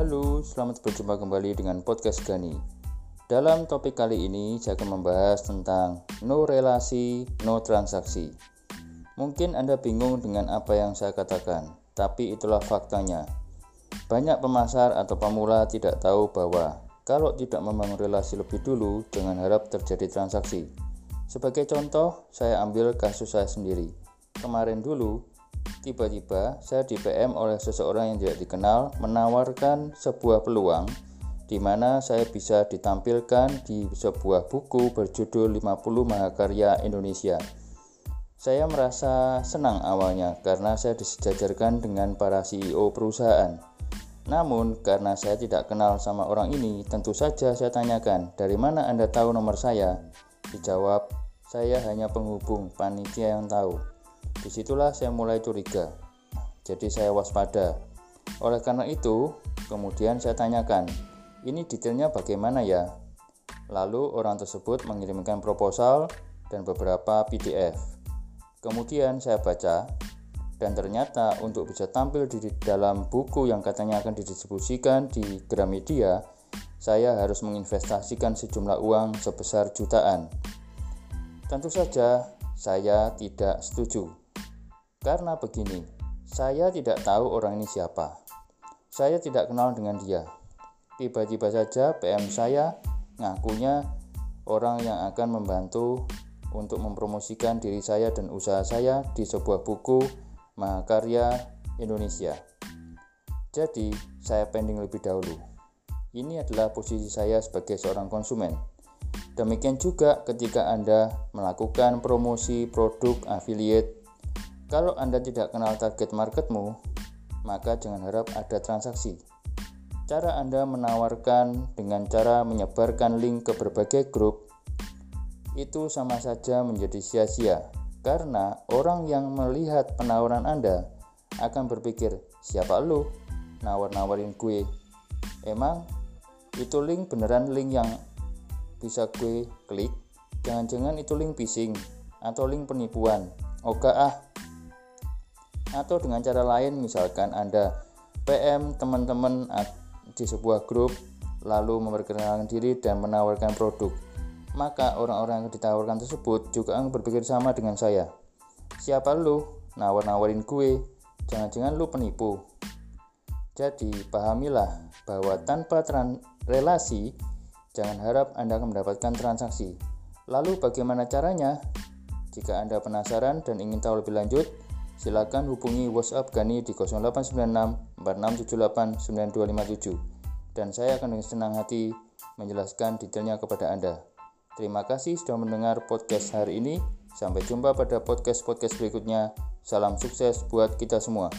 Halo, selamat berjumpa kembali dengan podcast Gani. Dalam topik kali ini saya akan membahas tentang no relasi, no transaksi. Mungkin Anda bingung dengan apa yang saya katakan, tapi itulah faktanya. Banyak pemasar atau pemula tidak tahu bahwa kalau tidak membangun relasi lebih dulu, jangan harap terjadi transaksi. Sebagai contoh, saya ambil kasus saya sendiri. Kemarin dulu, Tiba-tiba saya di PM oleh seseorang yang tidak dikenal menawarkan sebuah peluang di mana saya bisa ditampilkan di sebuah buku berjudul 50 Mahakarya Indonesia. Saya merasa senang awalnya karena saya disejajarkan dengan para CEO perusahaan. Namun karena saya tidak kenal sama orang ini, tentu saja saya tanyakan, "Dari mana Anda tahu nomor saya?" Dijawab, "Saya hanya penghubung panitia yang tahu." Di situlah saya mulai curiga. Jadi saya waspada. Oleh karena itu, kemudian saya tanyakan, ini detailnya bagaimana ya? Lalu orang tersebut mengirimkan proposal dan beberapa PDF. Kemudian saya baca, dan ternyata untuk bisa tampil di dalam buku yang katanya akan didistribusikan di Gramedia, saya harus menginvestasikan sejumlah uang sebesar jutaan. Tentu saja saya tidak setuju. Karena begini, saya tidak tahu orang ini siapa. Saya tidak kenal dengan dia. Tiba-tiba saja PM saya ngakunya orang yang akan membantu untuk mempromosikan diri saya dan usaha saya di sebuah buku Mahakarya Indonesia. Jadi, saya pending lebih dahulu. Ini adalah posisi saya sebagai seorang konsumen. Demikian juga ketika Anda melakukan promosi produk affiliate kalau Anda tidak kenal target marketmu, maka jangan harap ada transaksi. Cara Anda menawarkan dengan cara menyebarkan link ke berbagai grup itu sama saja menjadi sia-sia karena orang yang melihat penawaran Anda akan berpikir, "Siapa lu? Nawar-nawarin gue." Emang itu link beneran link yang bisa gue klik? Jangan-jangan itu link phishing atau link penipuan. Oke ah, atau dengan cara lain misalkan Anda PM teman-teman di sebuah grup lalu memperkenalkan diri dan menawarkan produk. Maka orang-orang yang ditawarkan tersebut juga akan berpikir sama dengan saya. Siapa lu? Nawar-nawarin gue jangan-jangan lu penipu. Jadi pahamilah bahwa tanpa relasi jangan harap Anda akan mendapatkan transaksi. Lalu bagaimana caranya? Jika Anda penasaran dan ingin tahu lebih lanjut silakan hubungi WhatsApp Gani di 0896 4678 9257 dan saya akan dengan senang hati menjelaskan detailnya kepada Anda. Terima kasih sudah mendengar podcast hari ini. Sampai jumpa pada podcast-podcast berikutnya. Salam sukses buat kita semua.